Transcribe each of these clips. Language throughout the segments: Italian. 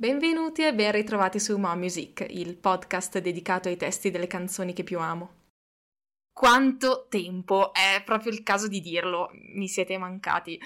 Benvenuti e ben ritrovati su Mo Music, il podcast dedicato ai testi delle canzoni che più amo. Quanto tempo, è proprio il caso di dirlo, mi siete mancati.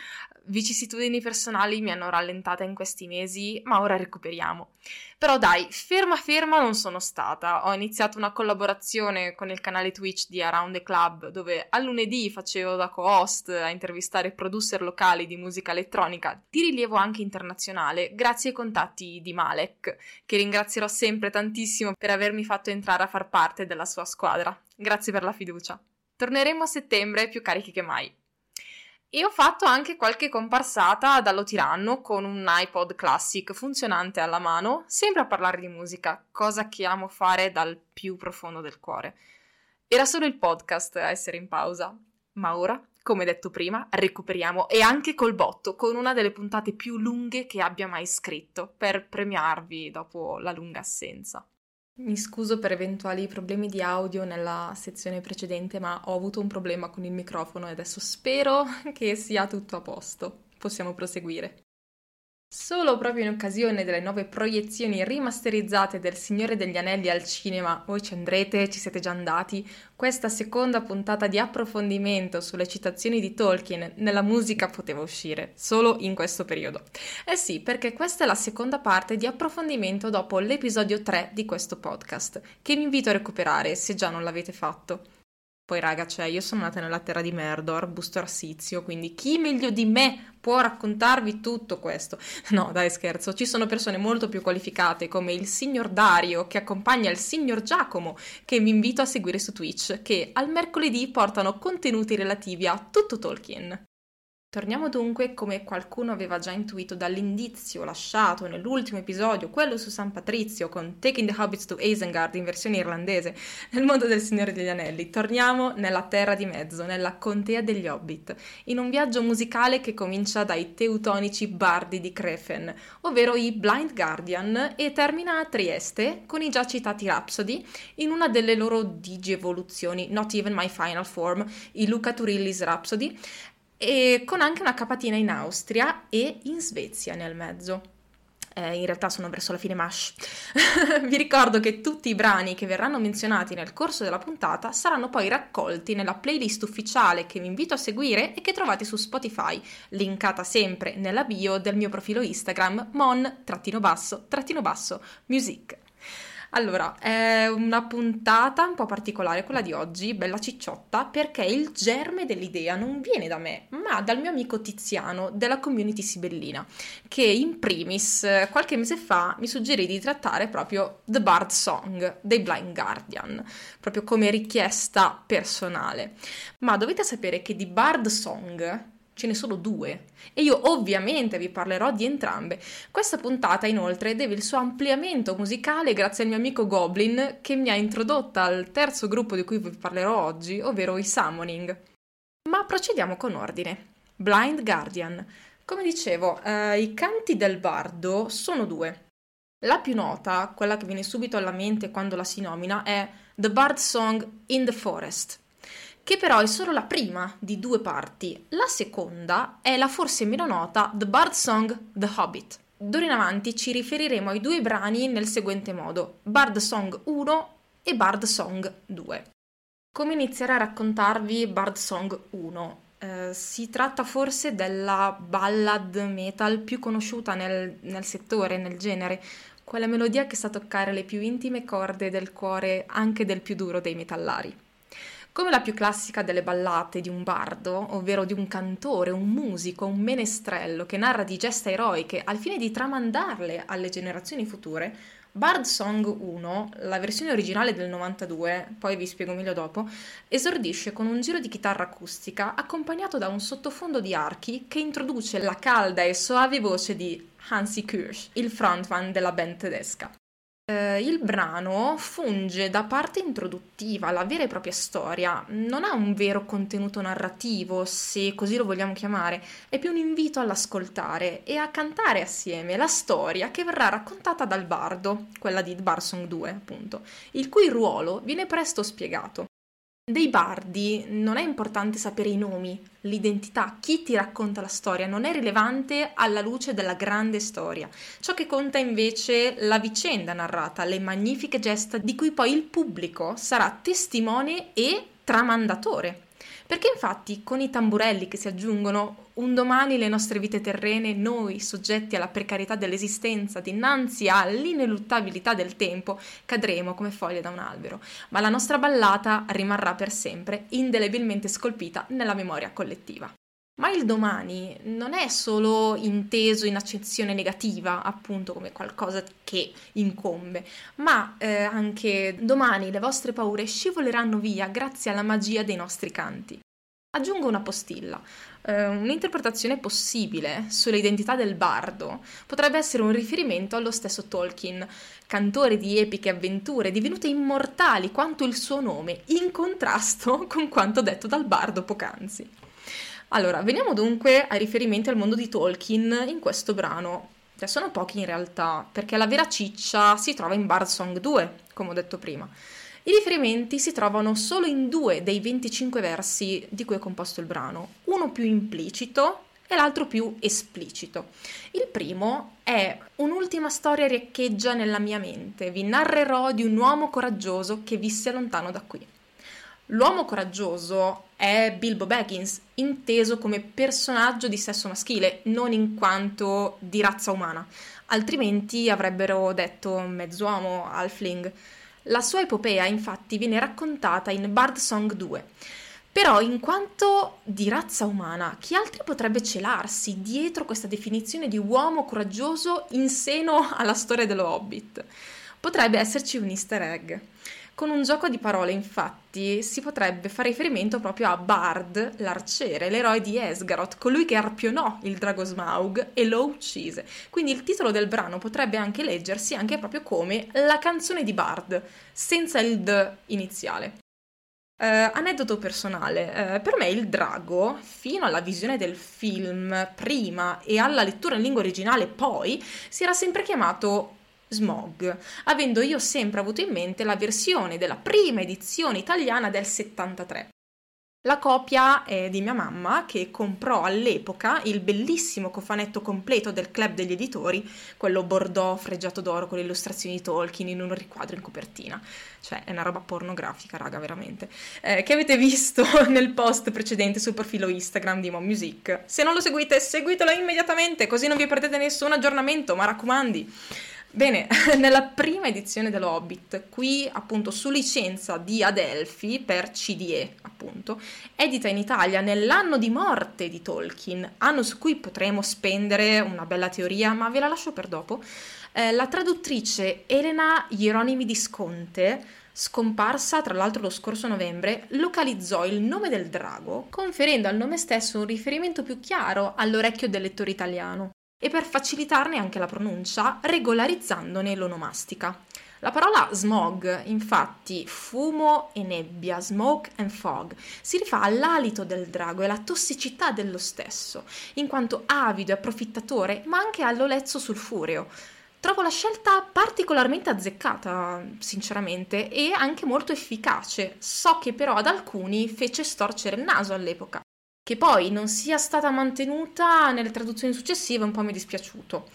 Vicissitudini personali mi hanno rallentata in questi mesi, ma ora recuperiamo. Però dai, ferma ferma non sono stata. Ho iniziato una collaborazione con il canale Twitch di Around the Club, dove al lunedì facevo da co-host a intervistare producer locali di musica elettronica di rilievo anche internazionale, grazie ai contatti di Malek, che ringrazierò sempre tantissimo per avermi fatto entrare a far parte della sua squadra. Grazie per la fiducia. Torneremo a settembre più carichi che mai. E ho fatto anche qualche comparsata dallo tiranno con un iPod Classic funzionante alla mano, sempre a parlare di musica, cosa che amo fare dal più profondo del cuore. Era solo il podcast a essere in pausa, ma ora, come detto prima, recuperiamo e anche col botto, con una delle puntate più lunghe che abbia mai scritto, per premiarvi dopo la lunga assenza. Mi scuso per eventuali problemi di audio nella sezione precedente, ma ho avuto un problema con il microfono e adesso spero che sia tutto a posto. Possiamo proseguire. Solo proprio in occasione delle nuove proiezioni rimasterizzate del Signore degli Anelli al cinema, voi ci andrete, ci siete già andati, questa seconda puntata di approfondimento sulle citazioni di Tolkien nella musica poteva uscire, solo in questo periodo. Eh sì, perché questa è la seconda parte di approfondimento dopo l'episodio 3 di questo podcast, che vi invito a recuperare se già non l'avete fatto. Poi raga, cioè io sono nata nella terra di Merdor, busto arsizio, quindi chi meglio di me può raccontarvi tutto questo? No, dai scherzo, ci sono persone molto più qualificate come il signor Dario che accompagna il signor Giacomo che vi invito a seguire su Twitch che al mercoledì portano contenuti relativi a tutto Tolkien. Torniamo dunque, come qualcuno aveva già intuito dall'indizio lasciato nell'ultimo episodio, quello su San Patrizio con Taking the Hobbits to Isengard in versione irlandese, nel mondo del Signore degli Anelli. Torniamo nella Terra di Mezzo, nella Contea degli Hobbit, in un viaggio musicale che comincia dai teutonici bardi di Crefen, ovvero i Blind Guardian, e termina a Trieste con i già citati Rhapsody in una delle loro digievoluzioni, Not Even My Final Form, i Luca Turilli's Rhapsody, e con anche una capatina in Austria e in Svezia nel mezzo. Eh, in realtà sono verso la fine Mash. Vi ricordo che tutti i brani che verranno menzionati nel corso della puntata saranno poi raccolti nella playlist ufficiale che vi invito a seguire e che trovate su Spotify, linkata sempre nella bio del mio profilo Instagram mon-basso-music. Allora, è una puntata un po' particolare quella di oggi, bella cicciotta, perché il germe dell'idea non viene da me, ma dal mio amico Tiziano della community sibellina, che in primis qualche mese fa mi suggerì di trattare proprio The Bard Song dei Blind Guardian, proprio come richiesta personale. Ma dovete sapere che di Bard Song ce ne sono due e io ovviamente vi parlerò di entrambe. Questa puntata inoltre deve il suo ampliamento musicale grazie al mio amico Goblin che mi ha introdotta al terzo gruppo di cui vi parlerò oggi, ovvero i Summoning. Ma procediamo con ordine. Blind Guardian. Come dicevo, eh, i canti del bardo sono due. La più nota, quella che viene subito alla mente quando la si nomina, è The Bard Song in the Forest che però è solo la prima di due parti. La seconda è la forse meno nota The Bard Song The Hobbit. D'ora in avanti ci riferiremo ai due brani nel seguente modo: Bard Song 1 e Bard Song 2. Come iniziare a raccontarvi Bard Song 1? Eh, si tratta forse della ballad metal più conosciuta nel, nel settore, nel genere, quella melodia che sa toccare le più intime corde del cuore anche del più duro dei metallari. Come la più classica delle ballate di un bardo, ovvero di un cantore, un musico, un menestrello che narra di gesta eroiche al fine di tramandarle alle generazioni future, Bard Song 1, la versione originale del 92, poi vi spiego meglio dopo, esordisce con un giro di chitarra acustica accompagnato da un sottofondo di archi che introduce la calda e soave voce di Hansi Kirsch, il frontman della band tedesca. Eh, il brano funge da parte introduttiva, la vera e propria storia, non ha un vero contenuto narrativo, se così lo vogliamo chiamare, è più un invito all'ascoltare e a cantare assieme la storia che verrà raccontata dal bardo, quella di Barsong 2, appunto, il cui ruolo viene presto spiegato. Dei bardi non è importante sapere i nomi, l'identità, chi ti racconta la storia, non è rilevante alla luce della grande storia. Ciò che conta invece la vicenda narrata, le magnifiche gesta di cui poi il pubblico sarà testimone e tramandatore. Perché infatti con i tamburelli che si aggiungono, un domani le nostre vite terrene, noi soggetti alla precarietà dell'esistenza, dinanzi all'ineluttabilità del tempo, cadremo come foglie da un albero, ma la nostra ballata rimarrà per sempre indelebilmente scolpita nella memoria collettiva. Ma il domani non è solo inteso in accezione negativa, appunto come qualcosa che incombe, ma eh, anche domani le vostre paure scivoleranno via grazie alla magia dei nostri canti. Aggiungo una postilla. Uh, un'interpretazione possibile sull'identità del bardo potrebbe essere un riferimento allo stesso Tolkien, cantore di epiche avventure divenute immortali quanto il suo nome, in contrasto con quanto detto dal bardo poc'anzi. Allora, veniamo dunque ai riferimenti al mondo di Tolkien in questo brano. Cioè, sono pochi in realtà, perché la vera ciccia si trova in Bard Song 2, come ho detto prima. I riferimenti si trovano solo in due dei 25 versi di cui è composto il brano, uno più implicito e l'altro più esplicito. Il primo è Un'ultima storia riecheggia nella mia mente, vi narrerò di un uomo coraggioso che visse lontano da qui. L'uomo coraggioso è Bilbo Baggins, inteso come personaggio di sesso maschile, non in quanto di razza umana, altrimenti avrebbero detto mezz'uomo, halfling. La sua epopea infatti viene raccontata in Bard Song 2. Però in quanto di razza umana, chi altri potrebbe celarsi dietro questa definizione di uomo coraggioso in seno alla storia dello Hobbit? Potrebbe esserci un easter egg. Con un gioco di parole, infatti, si potrebbe fare riferimento proprio a Bard, l'arciere, l'eroe di Esgaroth, colui che arpionò il drago Smaug e lo uccise. Quindi il titolo del brano potrebbe anche leggersi anche proprio come La canzone di Bard, senza il d iniziale. Uh, aneddoto personale, uh, per me il drago, fino alla visione del film prima e alla lettura in lingua originale poi, si era sempre chiamato Smog, avendo io sempre avuto in mente la versione della prima edizione italiana del 73. La copia è di mia mamma che comprò all'epoca il bellissimo cofanetto completo del club degli editori, quello bordeaux freggiato d'oro con le illustrazioni di Tolkien in un riquadro in copertina. Cioè è una roba pornografica, raga, veramente. Eh, che avete visto nel post precedente sul profilo Instagram di Mon Music. Se non lo seguite, seguitelo immediatamente, così non vi perdete nessun aggiornamento, ma raccomandi. Bene, nella prima edizione dello Hobbit, qui appunto su licenza di Adelphi per CDE, appunto, edita in Italia nell'anno di morte di Tolkien, anno su cui potremo spendere una bella teoria, ma ve la lascio per dopo, eh, la traduttrice Elena Hieronimi Disconte, scomparsa tra l'altro lo scorso novembre, localizzò il nome del drago, conferendo al nome stesso un riferimento più chiaro all'orecchio del lettore italiano e per facilitarne anche la pronuncia, regolarizzandone l'onomastica. La parola smog, infatti, fumo e nebbia, smoke and fog, si rifà all'alito del drago e alla tossicità dello stesso, in quanto avido e approfittatore, ma anche all'olezzo sulfureo. Trovo la scelta particolarmente azzeccata, sinceramente, e anche molto efficace. So che però ad alcuni fece storcere il naso all'epoca. Che poi non sia stata mantenuta nelle traduzioni successive un po' mi è dispiaciuto,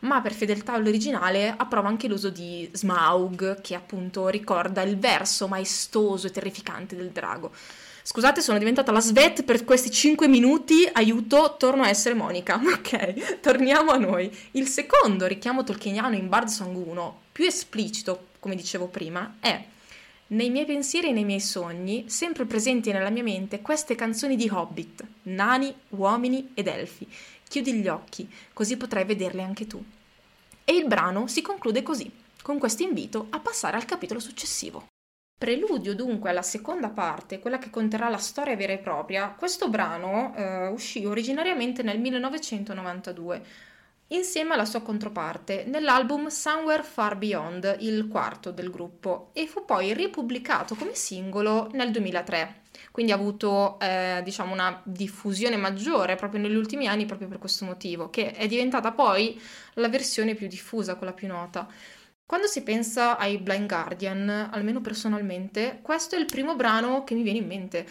ma per fedeltà all'originale approva anche l'uso di Smaug, che appunto ricorda il verso maestoso e terrificante del drago. Scusate, sono diventata la Svet per questi 5 minuti, aiuto, torno a essere Monica. Ok, torniamo a noi. Il secondo richiamo tolkieniano in Bard Song 1, più esplicito, come dicevo prima, è nei miei pensieri e nei miei sogni, sempre presenti nella mia mente, queste canzoni di hobbit, nani, uomini ed elfi. Chiudi gli occhi, così potrai vederle anche tu. E il brano si conclude così, con questo invito a passare al capitolo successivo. Preludio dunque alla seconda parte, quella che conterrà la storia vera e propria, questo brano eh, uscì originariamente nel 1992 insieme alla sua controparte nell'album Somewhere Far Beyond, il quarto del gruppo, e fu poi ripubblicato come singolo nel 2003. Quindi ha avuto eh, diciamo una diffusione maggiore proprio negli ultimi anni proprio per questo motivo, che è diventata poi la versione più diffusa, quella più nota. Quando si pensa ai Blind Guardian, almeno personalmente, questo è il primo brano che mi viene in mente.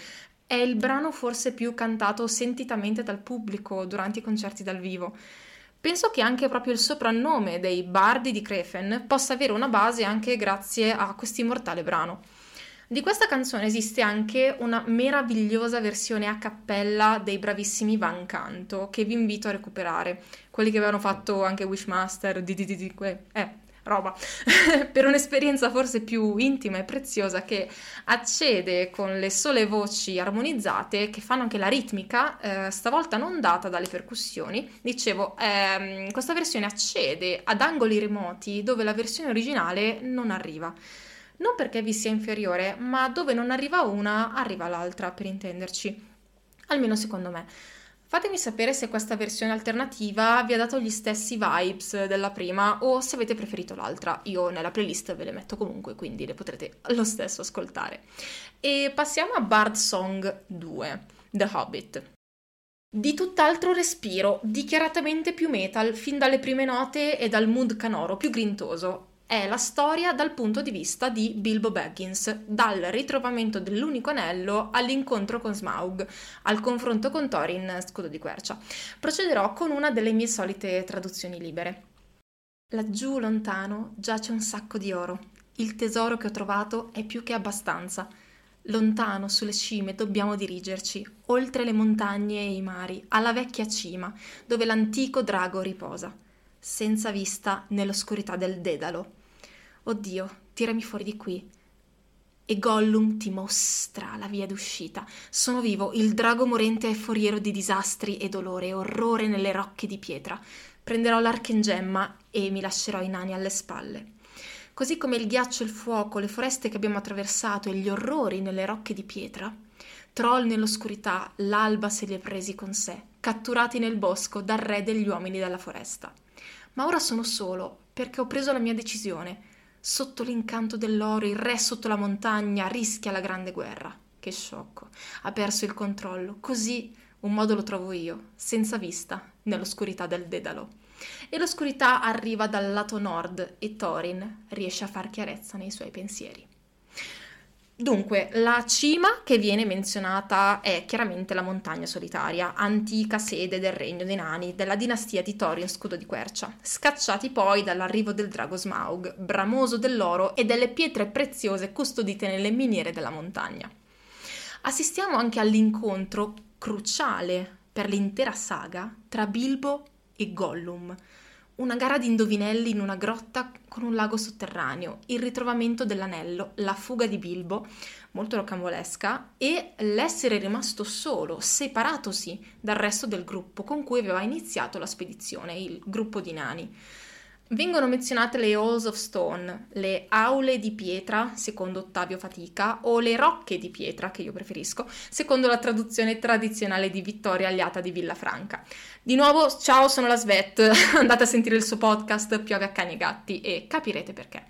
È il brano forse più cantato sentitamente dal pubblico durante i concerti dal vivo. Penso che anche proprio il soprannome dei Bardi di Krefen possa avere una base anche grazie a questo immortale brano. Di questa canzone esiste anche una meravigliosa versione a cappella dei bravissimi Van Canto che vi invito a recuperare. Quelli che avevano fatto anche Wishmaster, di, di, di, di eh, roba, per un'esperienza forse più intima e preziosa che accede con le sole voci armonizzate che fanno anche la ritmica, eh, stavolta non data dalle percussioni. Dicevo, ehm, questa versione accede ad angoli remoti dove la versione originale non arriva. Non perché vi sia inferiore, ma dove non arriva una, arriva l'altra, per intenderci. Almeno secondo me. Fatemi sapere se questa versione alternativa vi ha dato gli stessi vibes della prima o se avete preferito l'altra. Io nella playlist ve le metto comunque, quindi le potrete lo stesso ascoltare. E passiamo a Bard Song 2, The Hobbit. Di tutt'altro respiro, dichiaratamente più metal, fin dalle prime note e dal mood canoro più grintoso è la storia dal punto di vista di Bilbo Baggins, dal ritrovamento dell'unico anello all'incontro con Smaug, al confronto con Thorin, scudo di quercia. Procederò con una delle mie solite traduzioni libere. Laggiù lontano giace un sacco di oro. Il tesoro che ho trovato è più che abbastanza. Lontano sulle cime dobbiamo dirigerci, oltre le montagne e i mari, alla vecchia cima, dove l'antico drago riposa, senza vista nell'oscurità del Dedalo. Oddio, tirami fuori di qui. E Gollum ti mostra la via d'uscita. Sono vivo, il drago morente è foriero di disastri e dolore orrore nelle rocche di pietra. Prenderò l'archengemma e mi lascerò i nani alle spalle. Così come il ghiaccio il fuoco, le foreste che abbiamo attraversato e gli orrori nelle rocche di pietra, troll nell'oscurità, l'alba se li ha presi con sé, catturati nel bosco dal re degli uomini della foresta. Ma ora sono solo, perché ho preso la mia decisione Sotto l'incanto dell'oro, il re sotto la montagna rischia la grande guerra. Che sciocco. Ha perso il controllo. Così un modo lo trovo io, senza vista, nell'oscurità del Dedalo. E l'oscurità arriva dal lato nord e Thorin riesce a far chiarezza nei suoi pensieri. Dunque, la cima che viene menzionata è chiaramente la montagna solitaria, antica sede del regno dei nani della dinastia di Thorin Scudo di Quercia, scacciati poi dall'arrivo del drago Smaug, bramoso dell'oro e delle pietre preziose custodite nelle miniere della montagna. Assistiamo anche all'incontro cruciale per l'intera saga tra Bilbo e Gollum, una gara di indovinelli in una grotta con un lago sotterraneo, il ritrovamento dell'anello, la fuga di Bilbo, molto rocambolesca, e l'essere rimasto solo, separatosi dal resto del gruppo con cui aveva iniziato la spedizione, il gruppo di nani. Vengono menzionate le Halls of Stone, le aule di pietra, secondo Ottavio Fatica, o le rocche di pietra, che io preferisco, secondo la traduzione tradizionale di Vittoria Aliata di Villafranca. Di nuovo, ciao, sono la Svet, andate a sentire il suo podcast Piove a cani e gatti e capirete perché.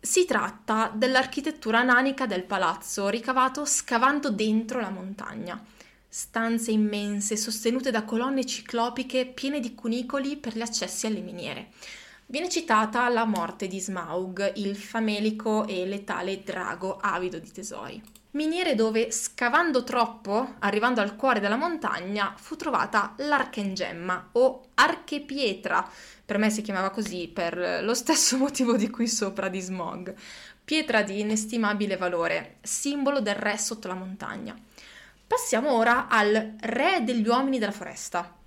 Si tratta dell'architettura nanica del palazzo, ricavato scavando dentro la montagna. Stanze immense sostenute da colonne ciclopiche piene di cunicoli per gli accessi alle miniere viene citata la morte di Smaug, il famelico e letale drago avido di tesori. Miniere dove, scavando troppo, arrivando al cuore della montagna, fu trovata l'archengemma o archepietra, per me si chiamava così per lo stesso motivo di qui sopra di Smog, pietra di inestimabile valore, simbolo del re sotto la montagna. Passiamo ora al re degli uomini della foresta,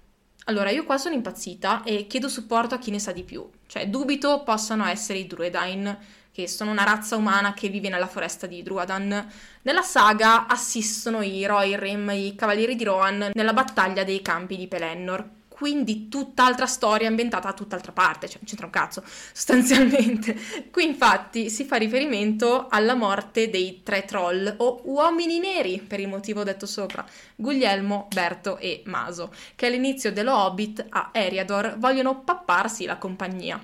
allora, io qua sono impazzita e chiedo supporto a chi ne sa di più. Cioè, dubito possano essere i Druedain, che sono una razza umana che vive nella foresta di Druadan. Nella saga assistono i Rohirrim, i cavalieri di Rohan, nella battaglia dei campi di Pelennor quindi tutt'altra storia ambientata da tutt'altra parte, cioè non c'entra un cazzo sostanzialmente. Qui infatti si fa riferimento alla morte dei tre troll o uomini neri, per il motivo detto sopra, Guglielmo, Berto e Maso, che all'inizio dello Hobbit a Eriador vogliono papparsi la compagnia.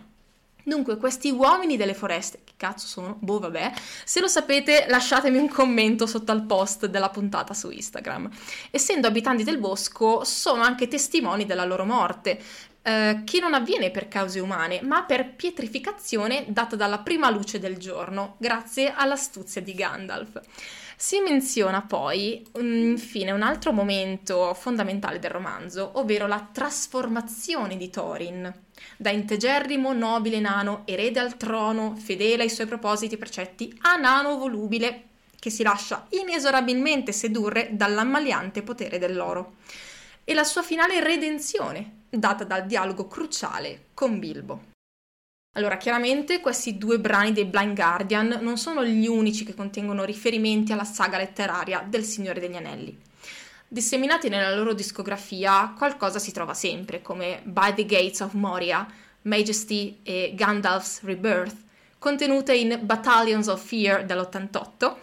Dunque, questi uomini delle foreste, cazzo sono? Boh, vabbè. Se lo sapete, lasciatemi un commento sotto al post della puntata su Instagram. Essendo abitanti del bosco, sono anche testimoni della loro morte, eh, che non avviene per cause umane, ma per pietrificazione data dalla prima luce del giorno, grazie all'astuzia di Gandalf. Si menziona poi, infine, un altro momento fondamentale del romanzo, ovvero la trasformazione di Thorin. Da integerrimo, nobile nano, erede al trono, fedele ai suoi propositi e precetti, a nano volubile che si lascia inesorabilmente sedurre dall'ammaliante potere dell'oro. E la sua finale redenzione, data dal dialogo cruciale con Bilbo. Allora, chiaramente questi due brani dei Blind Guardian non sono gli unici che contengono riferimenti alla saga letteraria del Signore degli Anelli. Disseminati nella loro discografia, qualcosa si trova sempre, come By the Gates of Moria, Majesty e Gandalf's Rebirth, contenute in Battalions of Fear dell'88,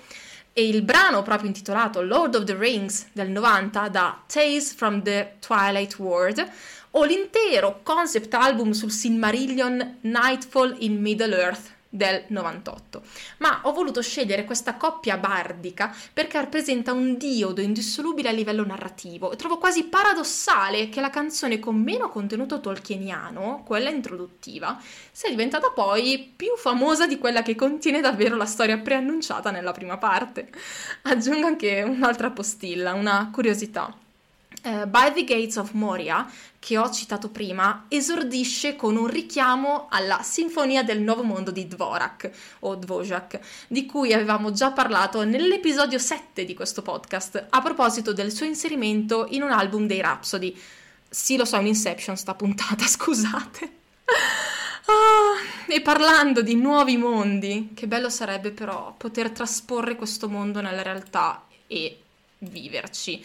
e il brano proprio intitolato Lord of the Rings del 90 da Tales from the Twilight World, o l'intero concept album sul Silmarillion Nightfall in Middle-earth del 98. Ma ho voluto scegliere questa coppia bardica perché rappresenta un diodo indissolubile a livello narrativo e trovo quasi paradossale che la canzone con meno contenuto tolkieniano, quella introduttiva, sia diventata poi più famosa di quella che contiene davvero la storia preannunciata nella prima parte. Aggiungo anche un'altra postilla, una curiosità. Uh, By the Gates of Moria, che ho citato prima, esordisce con un richiamo alla Sinfonia del Nuovo Mondo di Dvorak, o Dvorak, di cui avevamo già parlato nell'episodio 7 di questo podcast, a proposito del suo inserimento in un album dei Rhapsody. Sì, lo so, è un Inception sta puntata, scusate. Ah, e parlando di nuovi mondi, che bello sarebbe però poter trasporre questo mondo nella realtà e viverci.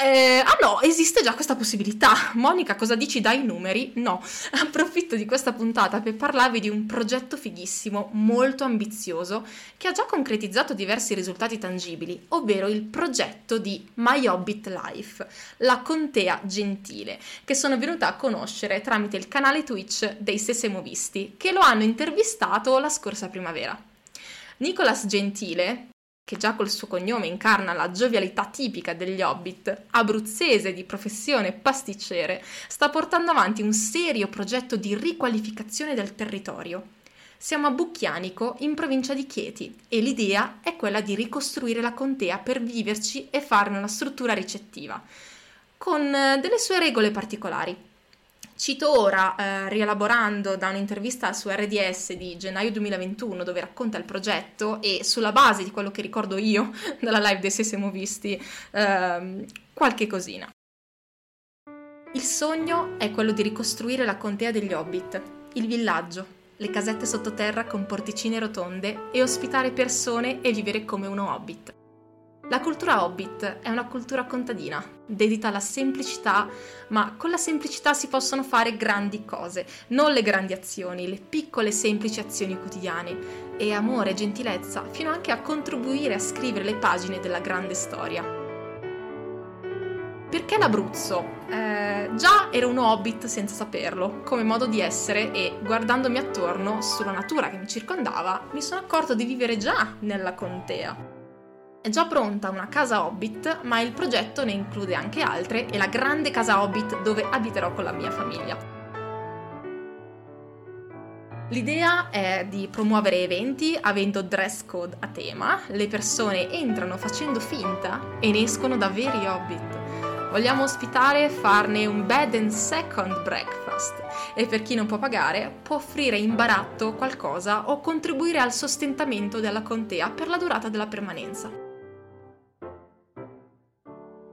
Eh, ah no, esiste già questa possibilità. Monica, cosa dici? Dai numeri? No. Approfitto di questa puntata per parlarvi di un progetto fighissimo, molto ambizioso, che ha già concretizzato diversi risultati tangibili, ovvero il progetto di My Hobbit Life, la contea gentile, che sono venuta a conoscere tramite il canale Twitch dei Sesemovisti, che lo hanno intervistato la scorsa primavera. Nicolas Gentile, che già col suo cognome incarna la giovialità tipica degli hobbit, abruzzese di professione pasticcere, sta portando avanti un serio progetto di riqualificazione del territorio. Siamo a Bucchianico, in provincia di Chieti, e l'idea è quella di ricostruire la contea per viverci e farne una struttura ricettiva, con eh, delle sue regole particolari. Cito ora, eh, rielaborando da un'intervista su RDS di gennaio 2021 dove racconta il progetto e sulla base di quello che ricordo io dalla live dei Se siamo visti, eh, qualche cosina. Il sogno è quello di ricostruire la contea degli Hobbit, il villaggio, le casette sottoterra con porticine rotonde e ospitare persone e vivere come uno Hobbit. La cultura hobbit è una cultura contadina, dedita alla semplicità, ma con la semplicità si possono fare grandi cose, non le grandi azioni, le piccole semplici azioni quotidiane, e amore e gentilezza, fino anche a contribuire a scrivere le pagine della grande storia. Perché l'Abruzzo? Eh, già ero un hobbit senza saperlo, come modo di essere e guardandomi attorno sulla natura che mi circondava, mi sono accorto di vivere già nella contea. È già pronta una casa Hobbit, ma il progetto ne include anche altre e la grande casa Hobbit dove abiterò con la mia famiglia. L'idea è di promuovere eventi avendo dress code a tema, le persone entrano facendo finta e ne escono da veri hobbit. Vogliamo ospitare e farne un bed and second breakfast e per chi non può pagare può offrire in baratto qualcosa o contribuire al sostentamento della contea per la durata della permanenza.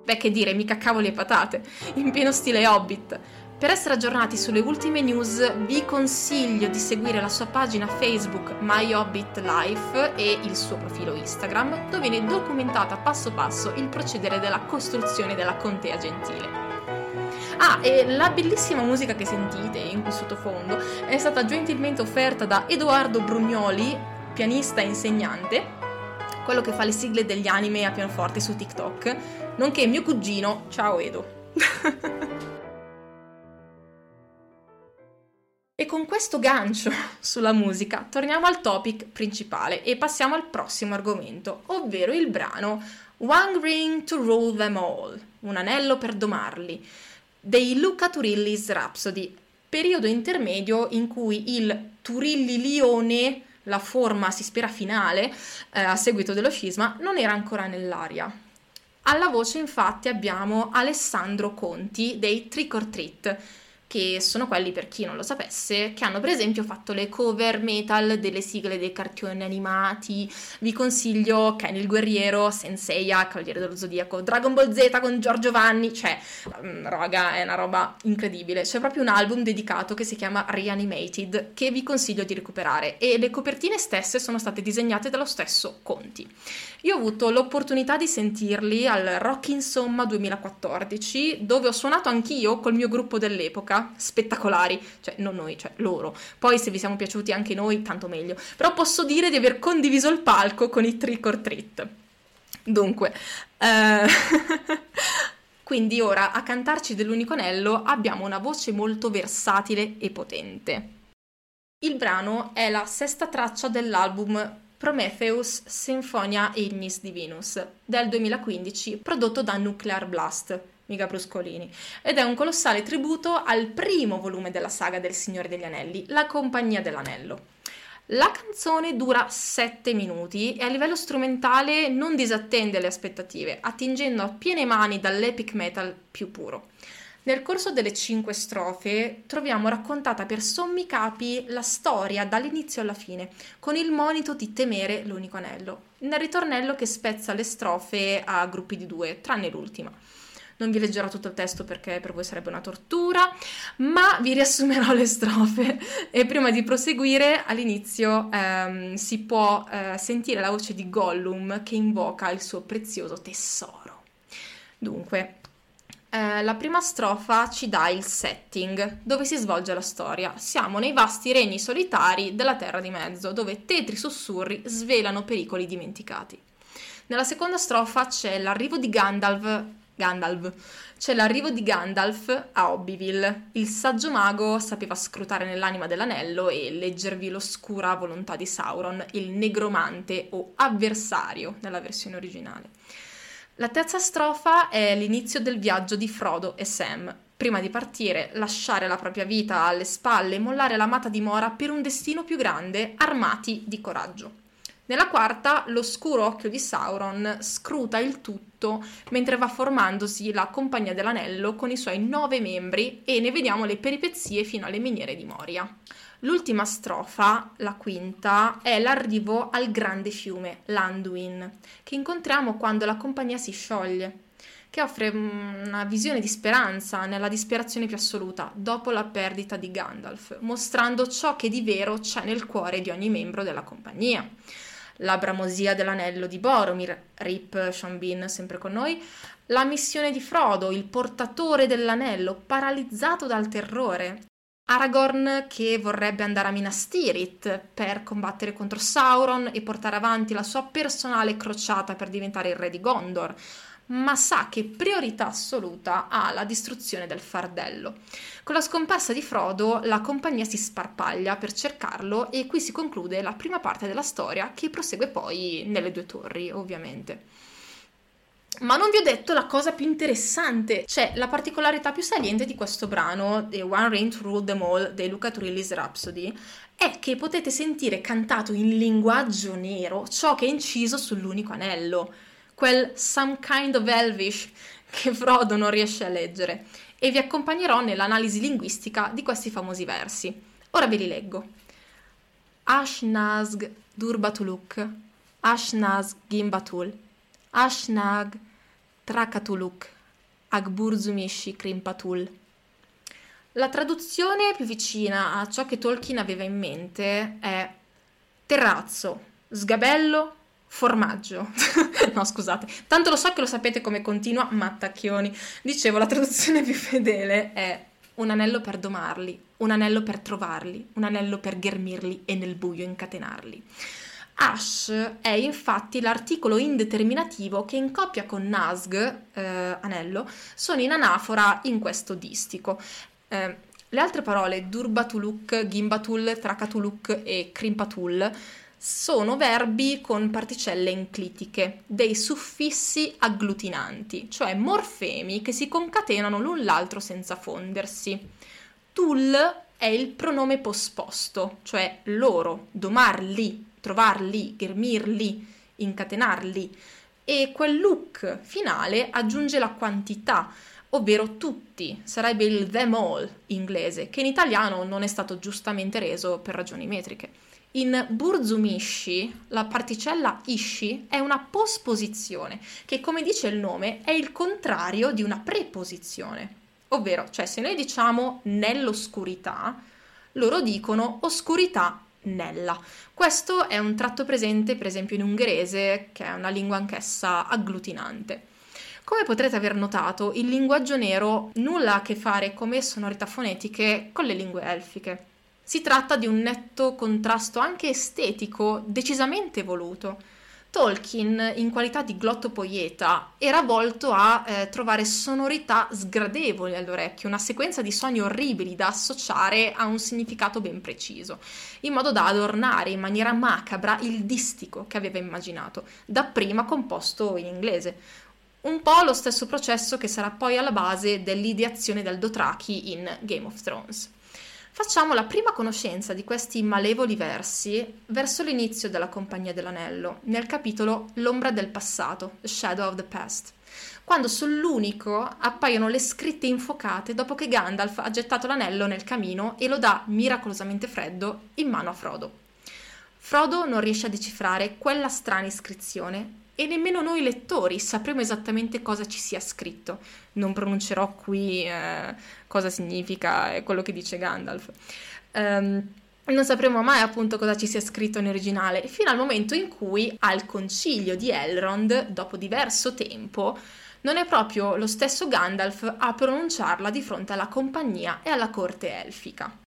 Beh, che dire, mica cavoli e patate, in pieno stile Hobbit. Per essere aggiornati sulle ultime news vi consiglio di seguire la sua pagina Facebook My Hobbit Life e il suo profilo Instagram, dove viene documentata passo passo il procedere della costruzione della contea gentile. Ah, e la bellissima musica che sentite in qui sottofondo è stata gentilmente offerta da Edoardo Brugnoli, pianista e insegnante, quello che fa le sigle degli anime a pianoforte su TikTok, nonché mio cugino, ciao Edo. e con questo gancio sulla musica torniamo al topic principale e passiamo al prossimo argomento, ovvero il brano One Ring to Rule Them All, un anello per domarli, dei Luca Turilli's Rhapsody, periodo intermedio in cui il Turilli-Lione, la forma si spera finale eh, a seguito dello scisma, non era ancora nell'aria. Alla voce infatti abbiamo Alessandro Conti dei Trick or Treat, che sono quelli, per chi non lo sapesse, che hanno per esempio fatto le cover metal delle sigle dei cartoni animati. Vi consiglio Ken il Guerriero, Senseiya, Cavaliere dello Zodiaco, Dragon Ball Z con Giorgio Vanni, cioè, mm, raga, è una roba incredibile. C'è proprio un album dedicato che si chiama Reanimated, che vi consiglio di recuperare, e le copertine stesse sono state disegnate dallo stesso Conti. Io ho avuto l'opportunità di sentirli al Rock Insomma 2014, dove ho suonato anch'io col mio gruppo dell'epoca, spettacolari, cioè non noi, cioè loro. Poi se vi siamo piaciuti anche noi, tanto meglio. Però posso dire di aver condiviso il palco con i Trick or Treat. Dunque, eh... quindi ora a cantarci dell'unico anello abbiamo una voce molto versatile e potente. Il brano è la sesta traccia dell'album Prometheus Sinfonia Ignis Divinus del 2015, prodotto da Nuclear Blast, mica Bruscolini, ed è un colossale tributo al primo volume della saga del Signore degli Anelli, La Compagnia dell'Anello. La canzone dura 7 minuti e a livello strumentale non disattende le aspettative, attingendo a piene mani dall'epic metal più puro. Nel corso delle cinque strofe troviamo raccontata per sommi capi la storia dall'inizio alla fine, con il monito di temere l'unico anello, nel ritornello che spezza le strofe a gruppi di due, tranne l'ultima. Non vi leggerò tutto il testo perché per voi sarebbe una tortura, ma vi riassumerò le strofe e prima di proseguire all'inizio ehm, si può eh, sentire la voce di Gollum che invoca il suo prezioso tesoro. Dunque, eh, la prima strofa ci dà il setting dove si svolge la storia. Siamo nei vasti regni solitari della Terra di Mezzo, dove tetri sussurri svelano pericoli dimenticati. Nella seconda strofa c'è l'arrivo di Gandalf, Gandalf. C'è l'arrivo di Gandalf a Hobbyville. Il saggio mago sapeva scrutare nell'anima dell'anello e leggervi l'oscura volontà di Sauron, il negromante o avversario nella versione originale. La terza strofa è l'inizio del viaggio di Frodo e Sam. Prima di partire, lasciare la propria vita alle spalle e mollare l'amata dimora per un destino più grande, armati di coraggio. Nella quarta, l'oscuro occhio di Sauron scruta il tutto mentre va formandosi la Compagnia dell'Anello con i suoi nove membri e ne vediamo le peripezie fino alle miniere di Moria. L'ultima strofa, la quinta, è l'arrivo al grande fiume, l'Anduin, che incontriamo quando la compagnia si scioglie, che offre una visione di speranza nella disperazione più assoluta dopo la perdita di Gandalf, mostrando ciò che di vero c'è nel cuore di ogni membro della compagnia. La bramosia dell'anello di Boromir, Rip Sean Bean sempre con noi, la missione di Frodo, il portatore dell'anello, paralizzato dal terrore, Aragorn che vorrebbe andare a Minas Tirith per combattere contro Sauron e portare avanti la sua personale crociata per diventare il re di Gondor, ma sa che priorità assoluta ha la distruzione del fardello. Con la scomparsa di Frodo la compagnia si sparpaglia per cercarlo e qui si conclude la prima parte della storia che prosegue poi nelle due torri, ovviamente. Ma non vi ho detto la cosa più interessante, cioè la particolarità più saliente di questo brano, The One Ring to Rule Them All, dei Luca Turilli's Rhapsody, è che potete sentire cantato in linguaggio nero ciò che è inciso sull'unico anello, quel Some Kind of Elvish che Frodo non riesce a leggere, e vi accompagnerò nell'analisi linguistica di questi famosi versi. Ora ve li leggo. Ashnazg Durbatuluk, Ashnazg Gimbatul, Ashnag Trakatuluk, Agburzumishi Krimpatul. La traduzione più vicina a ciò che Tolkien aveva in mente è terrazzo, sgabello, formaggio. no, scusate, tanto lo so che lo sapete come continua, ma attacchioni. Dicevo, la traduzione più fedele è un anello per domarli, un anello per trovarli, un anello per ghermirli e nel buio incatenarli. Ash è infatti l'articolo indeterminativo che in coppia con Nasg, eh, anello, sono in anafora in questo distico. Eh, le altre parole Durbatuluk, Gimbatul, Trakatuluk e Krimpatul sono verbi con particelle enclitiche, dei suffissi agglutinanti, cioè morfemi che si concatenano l'un l'altro senza fondersi. Tul è il pronome posposto, cioè loro, domarli, trovarli, ghermirli, incatenarli. E quel look finale aggiunge la quantità, ovvero tutti, sarebbe il them all inglese, che in italiano non è stato giustamente reso per ragioni metriche. In Burzumishi la particella ishi è una posposizione, che come dice il nome è il contrario di una preposizione. Ovvero, cioè se noi diciamo nell'oscurità, loro dicono oscurità nella. Questo è un tratto presente per esempio in ungherese, che è una lingua anch'essa agglutinante. Come potrete aver notato, il linguaggio nero nulla ha a che fare come sonorità fonetiche con le lingue elfiche. Si tratta di un netto contrasto anche estetico decisamente voluto. Tolkien, in qualità di glottopoieta, era volto a eh, trovare sonorità sgradevoli all'orecchio, una sequenza di suoni orribili da associare a un significato ben preciso, in modo da adornare in maniera macabra il distico che aveva immaginato, dapprima composto in inglese un po' lo stesso processo che sarà poi alla base dell'ideazione del Dothraki in Game of Thrones. Facciamo la prima conoscenza di questi malevoli versi verso l'inizio della Compagnia dell'Anello, nel capitolo L'ombra del passato, The Shadow of the Past, quando sull'unico appaiono le scritte infocate dopo che Gandalf ha gettato l'anello nel camino e lo dà miracolosamente freddo in mano a Frodo. Frodo non riesce a decifrare quella strana iscrizione e nemmeno noi lettori sapremo esattamente cosa ci sia scritto. Non pronuncerò qui eh, cosa significa quello che dice Gandalf. Um, non sapremo mai appunto cosa ci sia scritto in originale, fino al momento in cui al concilio di Elrond, dopo diverso tempo, non è proprio lo stesso Gandalf a pronunciarla di fronte alla compagnia e alla corte elfica.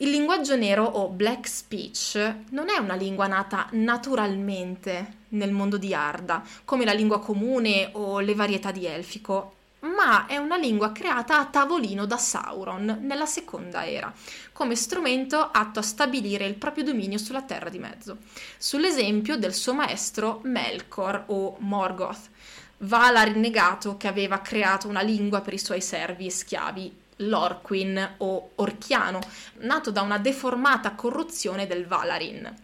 Il linguaggio nero o black speech non è una lingua nata naturalmente nel mondo di Arda, come la lingua comune o le varietà di elfico, ma è una lingua creata a tavolino da Sauron nella seconda era, come strumento atto a stabilire il proprio dominio sulla Terra di Mezzo, sull'esempio del suo maestro Melkor o Morgoth, Valar rinnegato che aveva creato una lingua per i suoi servi e schiavi l'Orquin o Orchiano, nato da una deformata corruzione del Valarin.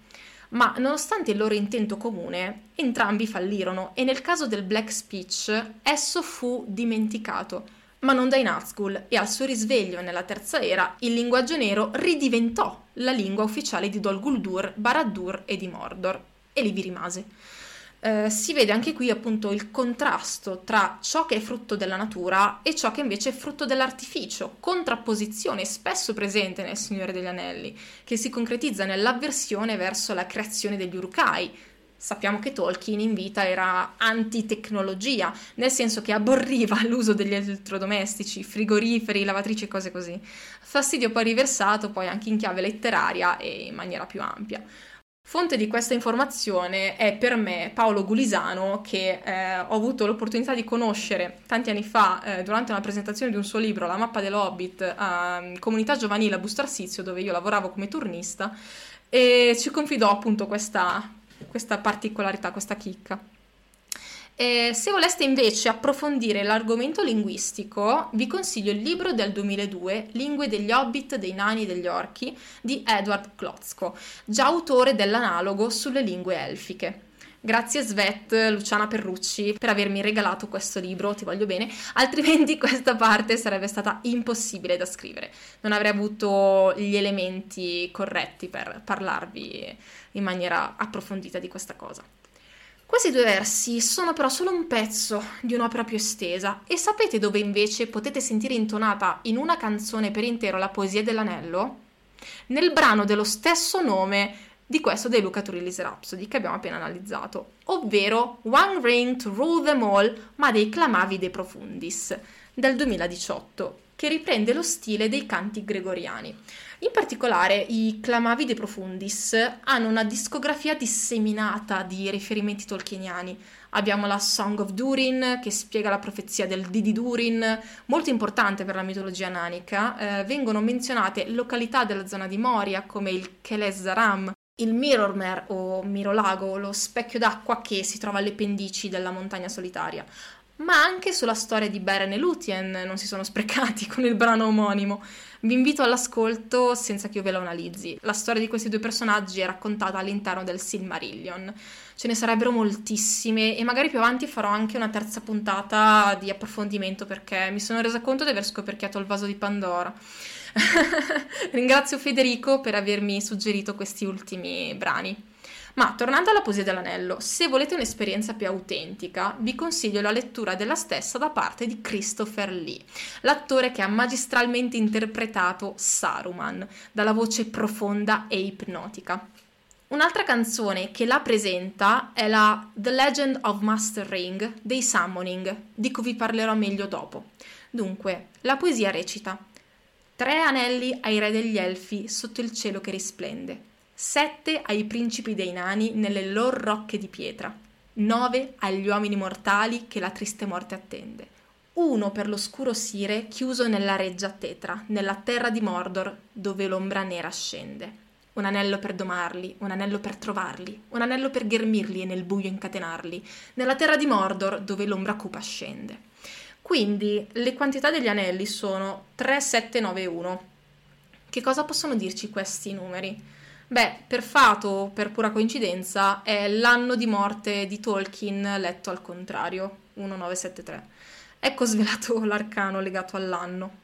Ma nonostante il loro intento comune, entrambi fallirono e nel caso del Black Speech esso fu dimenticato, ma non dai Nazgûl e al suo risveglio nella terza era il linguaggio nero ridiventò la lingua ufficiale di Dol Guldur, Barad-dûr e di Mordor. E lì vi rimase eh, si vede anche qui appunto il contrasto tra ciò che è frutto della natura e ciò che invece è frutto dell'artificio, contrapposizione spesso presente nel Signore degli Anelli, che si concretizza nell'avversione verso la creazione degli Urukai. Sappiamo che Tolkien in vita era antitecnologia, nel senso che aborriva l'uso degli elettrodomestici, frigoriferi, lavatrici e cose così. Fastidio poi riversato poi anche in chiave letteraria e in maniera più ampia. Fonte di questa informazione è per me Paolo Gulisano, che eh, ho avuto l'opportunità di conoscere tanti anni fa eh, durante una presentazione di un suo libro, La mappa dell'Hobbit, a Comunità Giovanile a Busto Arsizio, dove io lavoravo come turnista, e ci confidò appunto questa, questa particolarità, questa chicca. E se voleste invece approfondire l'argomento linguistico, vi consiglio il libro del 2002, Lingue degli Hobbit, dei Nani e degli Orchi, di Edward Klotzko, già autore dell'analogo sulle lingue elfiche. Grazie Svet, Luciana Perrucci, per avermi regalato questo libro, ti voglio bene, altrimenti questa parte sarebbe stata impossibile da scrivere. Non avrei avuto gli elementi corretti per parlarvi in maniera approfondita di questa cosa. Questi due versi sono però solo un pezzo di un'opera più estesa e sapete dove invece potete sentire intonata in una canzone per intero la poesia dell'anello? Nel brano dello stesso nome di questo dei Luca Turillis Rhapsody che abbiamo appena analizzato, ovvero One Ring to Rule Them All, ma dei Clamavi de Profundis, del 2018, che riprende lo stile dei canti gregoriani. In particolare i Clamavi de Profundis hanno una discografia disseminata di riferimenti tolkieniani. Abbiamo la Song of Durin che spiega la profezia del Didi Durin, molto importante per la mitologia nanica. Eh, vengono menzionate località della zona di Moria come il Keles Zaram, il Mirrormer o Mirolago, lo specchio d'acqua che si trova alle pendici della montagna solitaria ma anche sulla storia di Beren e Lúthien non si sono sprecati con il brano omonimo. Vi invito all'ascolto senza che io ve lo analizzi. La storia di questi due personaggi è raccontata all'interno del Silmarillion. Ce ne sarebbero moltissime e magari più avanti farò anche una terza puntata di approfondimento perché mi sono resa conto di aver scoperchiato il vaso di Pandora. Ringrazio Federico per avermi suggerito questi ultimi brani. Ma tornando alla poesia dell'anello, se volete un'esperienza più autentica, vi consiglio la lettura della stessa da parte di Christopher Lee, l'attore che ha magistralmente interpretato Saruman, dalla voce profonda e ipnotica. Un'altra canzone che la presenta è la The Legend of Master Ring dei Summoning, di cui vi parlerò meglio dopo. Dunque, la poesia recita: Tre anelli ai re degli elfi sotto il cielo che risplende sette ai principi dei nani nelle loro rocche di pietra, nove agli uomini mortali che la triste morte attende, uno per l'oscuro Sire chiuso nella reggia Tetra, nella terra di Mordor, dove l'ombra nera scende. Un anello per domarli, un anello per trovarli, un anello per ghermirli e nel buio incatenarli, nella terra di Mordor, dove l'ombra cupa scende. Quindi le quantità degli anelli sono 3, 7, 9, 1. Che cosa possono dirci questi numeri? Beh, per fato, per pura coincidenza, è l'anno di morte di Tolkien letto al contrario, 1973. Ecco svelato l'arcano legato all'anno.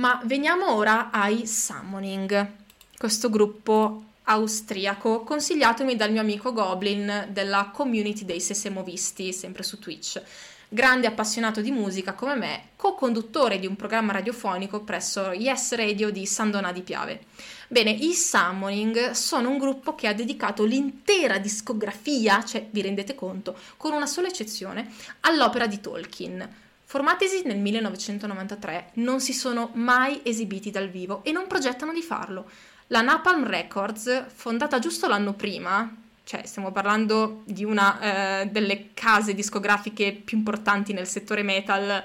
Ma veniamo ora ai Summoning, questo gruppo austriaco consigliatomi dal mio amico Goblin della community dei Sesemovisti, sempre su Twitch grande appassionato di musica come me, co-conduttore di un programma radiofonico presso Yes Radio di Sandona di Piave. Bene, i Summoning sono un gruppo che ha dedicato l'intera discografia, cioè vi rendete conto, con una sola eccezione, all'opera di Tolkien. Formatisi nel 1993, non si sono mai esibiti dal vivo e non progettano di farlo. La Napalm Records, fondata giusto l'anno prima, cioè stiamo parlando di una eh, delle case discografiche più importanti nel settore metal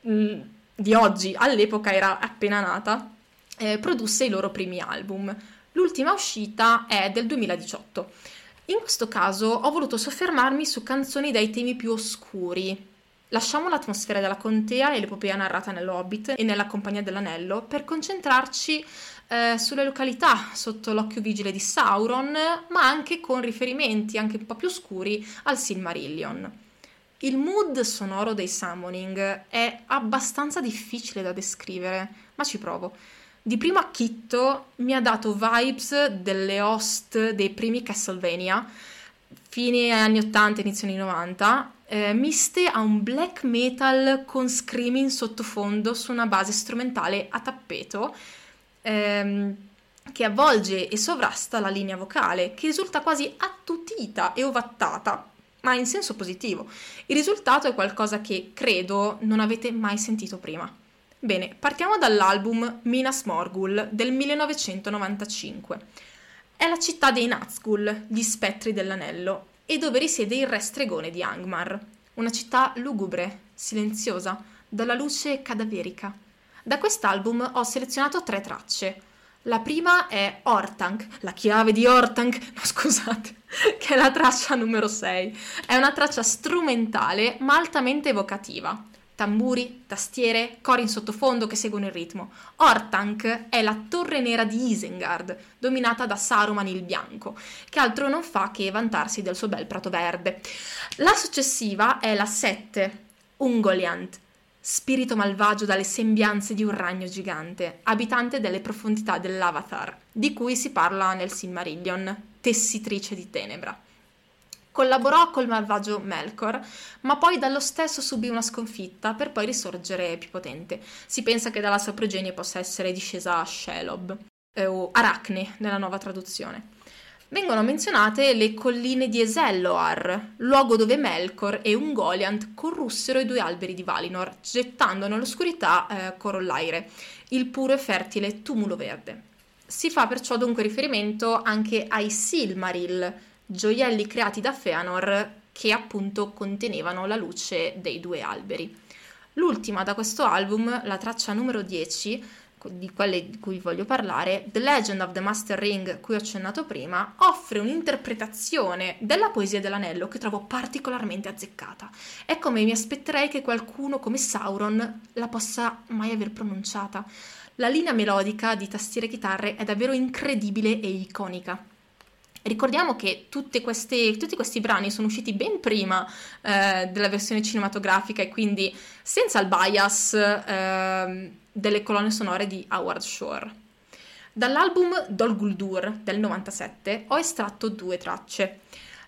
mh, mm, di oggi, all'epoca era appena nata, eh, produsse i loro primi album. L'ultima uscita è del 2018. In questo caso ho voluto soffermarmi su canzoni dai temi più oscuri. Lasciamo l'atmosfera della contea e l'epopea narrata nell'Hobbit e nella Compagnia dell'Anello per concentrarci eh, sulle località sotto l'occhio vigile di Sauron, ma anche con riferimenti anche un po' più oscuri al Silmarillion. Il mood sonoro dei summoning è abbastanza difficile da descrivere, ma ci provo. Di primo acchitto mi ha dato vibes delle host dei primi Castlevania, fine anni 80, inizio anni 90, eh, miste a un black metal con screaming sottofondo su una base strumentale a tappeto ehm, che avvolge e sovrasta la linea vocale, che risulta quasi attutita e ovattata, ma in senso positivo. Il risultato è qualcosa che credo non avete mai sentito prima. Bene, partiamo dall'album Minas Morgul del 1995. È la città dei Nazgul, gli spettri dell'anello, e dove risiede il re stregone di Angmar, una città lugubre, silenziosa, dalla luce cadaverica da quest'album ho selezionato tre tracce. La prima è Ortank, la chiave di Ortank, no scusate, che è la traccia numero 6. È una traccia strumentale ma altamente evocativa. Tamburi, tastiere, cori in sottofondo che seguono il ritmo. Ortank è la torre nera di Isengard, dominata da Saruman il Bianco, che altro non fa che vantarsi del suo bel prato verde. La successiva è la 7, Ungoliant, spirito malvagio dalle sembianze di un ragno gigante, abitante delle profondità dell'Avatar, di cui si parla nel Silmarillion, tessitrice di tenebra. Collaborò col malvagio Melkor, ma poi dallo stesso subì una sconfitta per poi risorgere più potente. Si pensa che dalla sua progenie possa essere discesa Shelob, eh, o Aracne nella nuova traduzione vengono menzionate le colline di Eselloar, luogo dove Melkor e Ungoliant corrussero i due alberi di Valinor, gettando nell'oscurità eh, Corollaire, il puro e fertile tumulo verde. Si fa perciò dunque riferimento anche ai Silmaril, gioielli creati da Feanor che appunto contenevano la luce dei due alberi. L'ultima da questo album, la traccia numero 10, di quelle di cui voglio parlare, The Legend of the Master Ring, cui ho accennato prima, offre un'interpretazione della poesia dell'anello che trovo particolarmente azzeccata. È come mi aspetterei che qualcuno come Sauron la possa mai aver pronunciata. La linea melodica di tastiere e chitarre è davvero incredibile e iconica. Ricordiamo che queste, tutti questi brani sono usciti ben prima eh, della versione cinematografica e quindi senza il bias eh, delle colonne sonore di Howard Shore. Dall'album Dol Guldur del 97 ho estratto due tracce.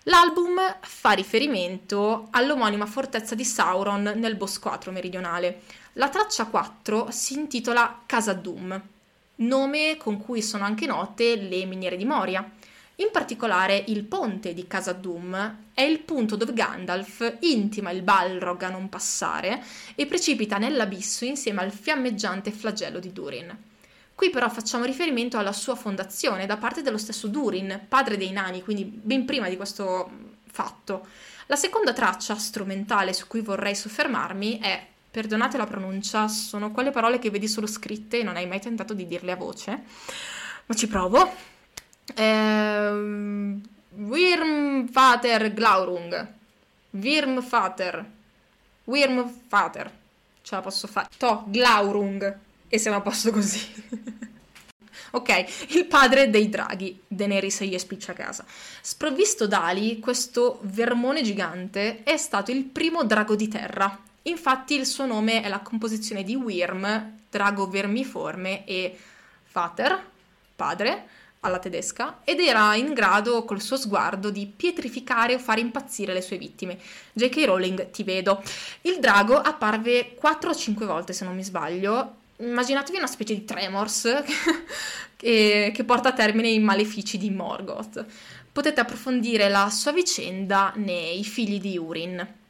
L'album fa riferimento all'omonima fortezza di Sauron nel Bosquatro meridionale. La traccia 4 si intitola Casa Doom, nome con cui sono anche note le miniere di Moria. In particolare il ponte di Casa Doom è il punto dove Gandalf intima il Balrog a non passare e precipita nell'abisso insieme al fiammeggiante flagello di Durin. Qui però facciamo riferimento alla sua fondazione da parte dello stesso Durin, padre dei nani, quindi ben prima di questo fatto. La seconda traccia strumentale su cui vorrei soffermarmi è, perdonate la pronuncia, sono quelle parole che vedi solo scritte e non hai mai tentato di dirle a voce, ma ci provo. Ehm, Wirmvater Glaurung. Wirmvater. Wirmvater. Ce la posso fare. To, Glaurung. E siamo a posto così. ok, il padre dei draghi, Daenerys gli spiccia a casa. Sprovvisto d'ali, questo vermone gigante è stato il primo drago di terra. Infatti il suo nome è la composizione di Wyrm, drago vermiforme, e Vater, padre, alla tedesca ed era in grado col suo sguardo di pietrificare o fare impazzire le sue vittime. J.K. Rowling, ti vedo. Il drago apparve 4 o 5 volte se non mi sbaglio. Immaginatevi una specie di Tremors che, che porta a termine i malefici di Morgoth. Potete approfondire la sua vicenda nei Figli di Urin.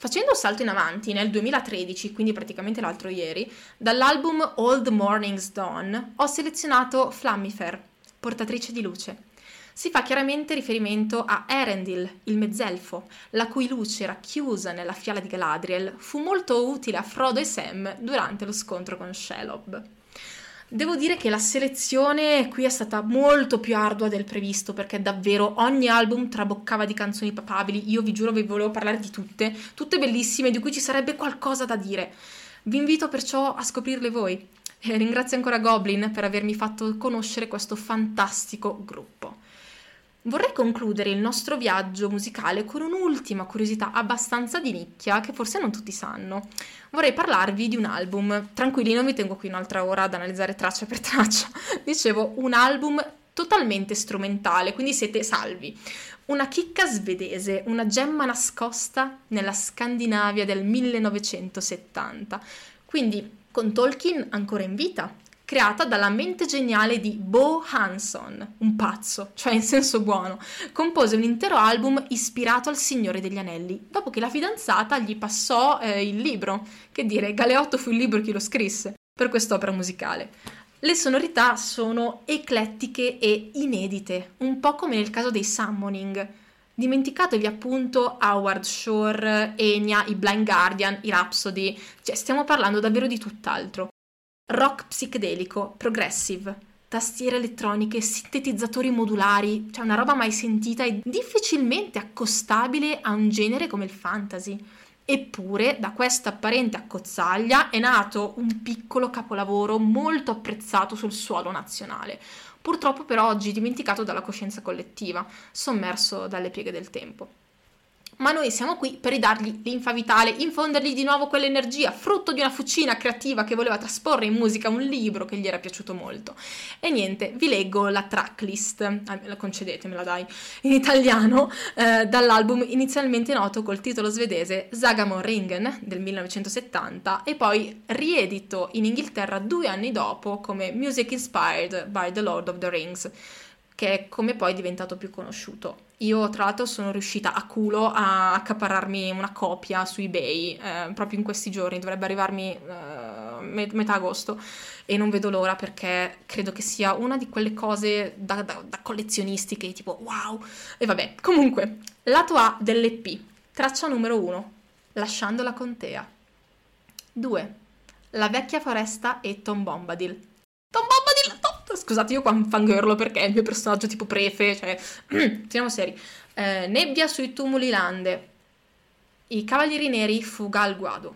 Facendo un salto in avanti nel 2013, quindi praticamente l'altro ieri, dall'album Old Morning's Dawn ho selezionato Flammifer, portatrice di luce. Si fa chiaramente riferimento a Erendil, il mezzelfo, la cui luce racchiusa nella fiala di Galadriel fu molto utile a Frodo e Sam durante lo scontro con Shelob. Devo dire che la selezione qui è stata molto più ardua del previsto perché davvero ogni album traboccava di canzoni papabili. Io vi giuro vi volevo parlare di tutte, tutte bellissime di cui ci sarebbe qualcosa da dire. Vi invito perciò a scoprirle voi. E ringrazio ancora Goblin per avermi fatto conoscere questo fantastico gruppo. Vorrei concludere il nostro viaggio musicale con un'ultima curiosità abbastanza di nicchia che forse non tutti sanno. Vorrei parlarvi di un album. Tranquilli, non vi tengo qui un'altra ora ad analizzare traccia per traccia. Dicevo, un album totalmente strumentale, quindi siete salvi. Una chicca svedese, una gemma nascosta nella Scandinavia del 1970. Quindi con Tolkien ancora in vita, creata dalla mente geniale di Bo Hanson, un pazzo, cioè in senso buono, compose un intero album ispirato al Signore degli Anelli, dopo che la fidanzata gli passò eh, il libro, che dire, Galeotto fu il libro che lo scrisse, per quest'opera musicale. Le sonorità sono eclettiche e inedite, un po' come nel caso dei Summoning, Dimenticatevi appunto Howard Shore, Enya, i Blind Guardian, i Rhapsody, cioè stiamo parlando davvero di tutt'altro. Rock psichedelico, progressive, tastiere elettroniche, sintetizzatori modulari, cioè una roba mai sentita e difficilmente accostabile a un genere come il fantasy. Eppure da questa apparente accozzaglia è nato un piccolo capolavoro molto apprezzato sul suolo nazionale, purtroppo però oggi dimenticato dalla coscienza collettiva, sommerso dalle pieghe del tempo ma noi siamo qui per ridargli linfa vitale, infondergli di nuovo quell'energia, frutto di una fucina creativa che voleva trasporre in musica un libro che gli era piaciuto molto. E niente, vi leggo la tracklist, eh, concedetemela dai, in italiano, eh, dall'album inizialmente noto col titolo svedese Sagamon Ringen del 1970 e poi riedito in Inghilterra due anni dopo come Music Inspired by the Lord of the Rings che è come poi è diventato più conosciuto. Io tra l'altro sono riuscita a culo a accaparrarmi una copia su eBay eh, proprio in questi giorni, dovrebbe arrivarmi eh, metà agosto e non vedo l'ora perché credo che sia una di quelle cose da, da, da collezionisti che tipo wow. E vabbè, comunque, lato A dell'EP, traccia numero 1, lasciando la contea. 2. La vecchia foresta e Tom Bombadil. Tom Bombadil! Scusate, io qua fangirlo perché è il mio personaggio tipo prefe, cioè... Siamo seri. Eh, nebbia sui tumuli lande. I cavalieri neri fuga al guado.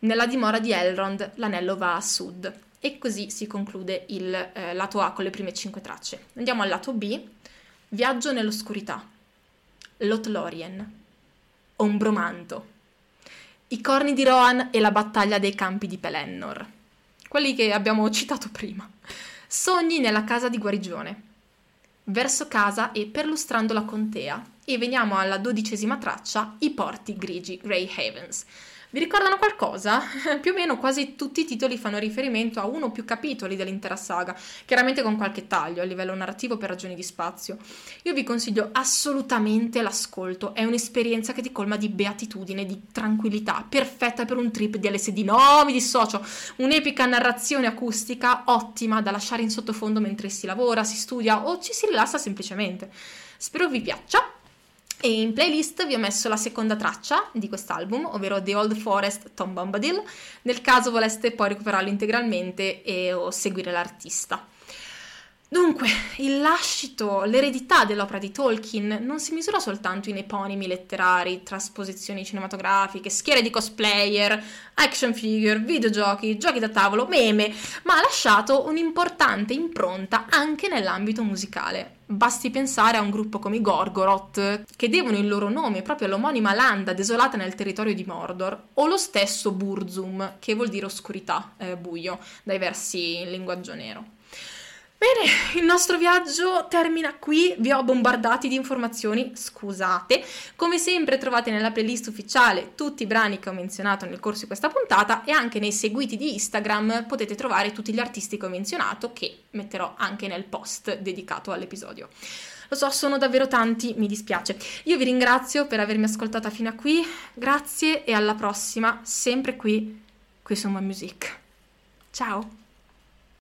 Nella dimora di Elrond l'anello va a sud. E così si conclude il eh, lato A con le prime cinque tracce. Andiamo al lato B. Viaggio nell'oscurità. Lothlorien. Ombromanto. I corni di Rohan e la battaglia dei campi di Pelennor. Quelli che abbiamo citato prima. Sogni nella casa di guarigione. Verso casa e perlustrando la contea. E veniamo alla dodicesima traccia, i porti grigi, Grey Havens. Vi ricordano qualcosa? più o meno quasi tutti i titoli fanno riferimento a uno o più capitoli dell'intera saga, chiaramente con qualche taglio a livello narrativo per ragioni di spazio. Io vi consiglio assolutamente l'ascolto, è un'esperienza che ti colma di beatitudine, di tranquillità, perfetta per un trip di LSD. No, mi dissocio! Un'epica narrazione acustica ottima da lasciare in sottofondo mentre si lavora, si studia o ci si rilassa semplicemente. Spero vi piaccia. E in playlist vi ho messo la seconda traccia di quest'album, ovvero The Old Forest Tom Bombadil, nel caso voleste poi recuperarlo integralmente e o seguire l'artista. Dunque, il lascito, l'eredità dell'opera di Tolkien non si misura soltanto in eponimi letterari, trasposizioni cinematografiche, schiere di cosplayer, action figure, videogiochi, giochi da tavolo, meme, ma ha lasciato un'importante impronta anche nell'ambito musicale. Basti pensare a un gruppo come i Gorgoroth, che devono il loro nome proprio all'omonima landa desolata nel territorio di Mordor, o lo stesso Burzum, che vuol dire oscurità, eh, buio, dai versi in linguaggio nero. Bene, il nostro viaggio termina qui, vi ho bombardati di informazioni, scusate. Come sempre trovate nella playlist ufficiale tutti i brani che ho menzionato nel corso di questa puntata e anche nei seguiti di Instagram potete trovare tutti gli artisti che ho menzionato che metterò anche nel post dedicato all'episodio. Lo so, sono davvero tanti, mi dispiace. Io vi ringrazio per avermi ascoltata fino a qui, grazie e alla prossima, sempre qui, qui su My Music. Ciao!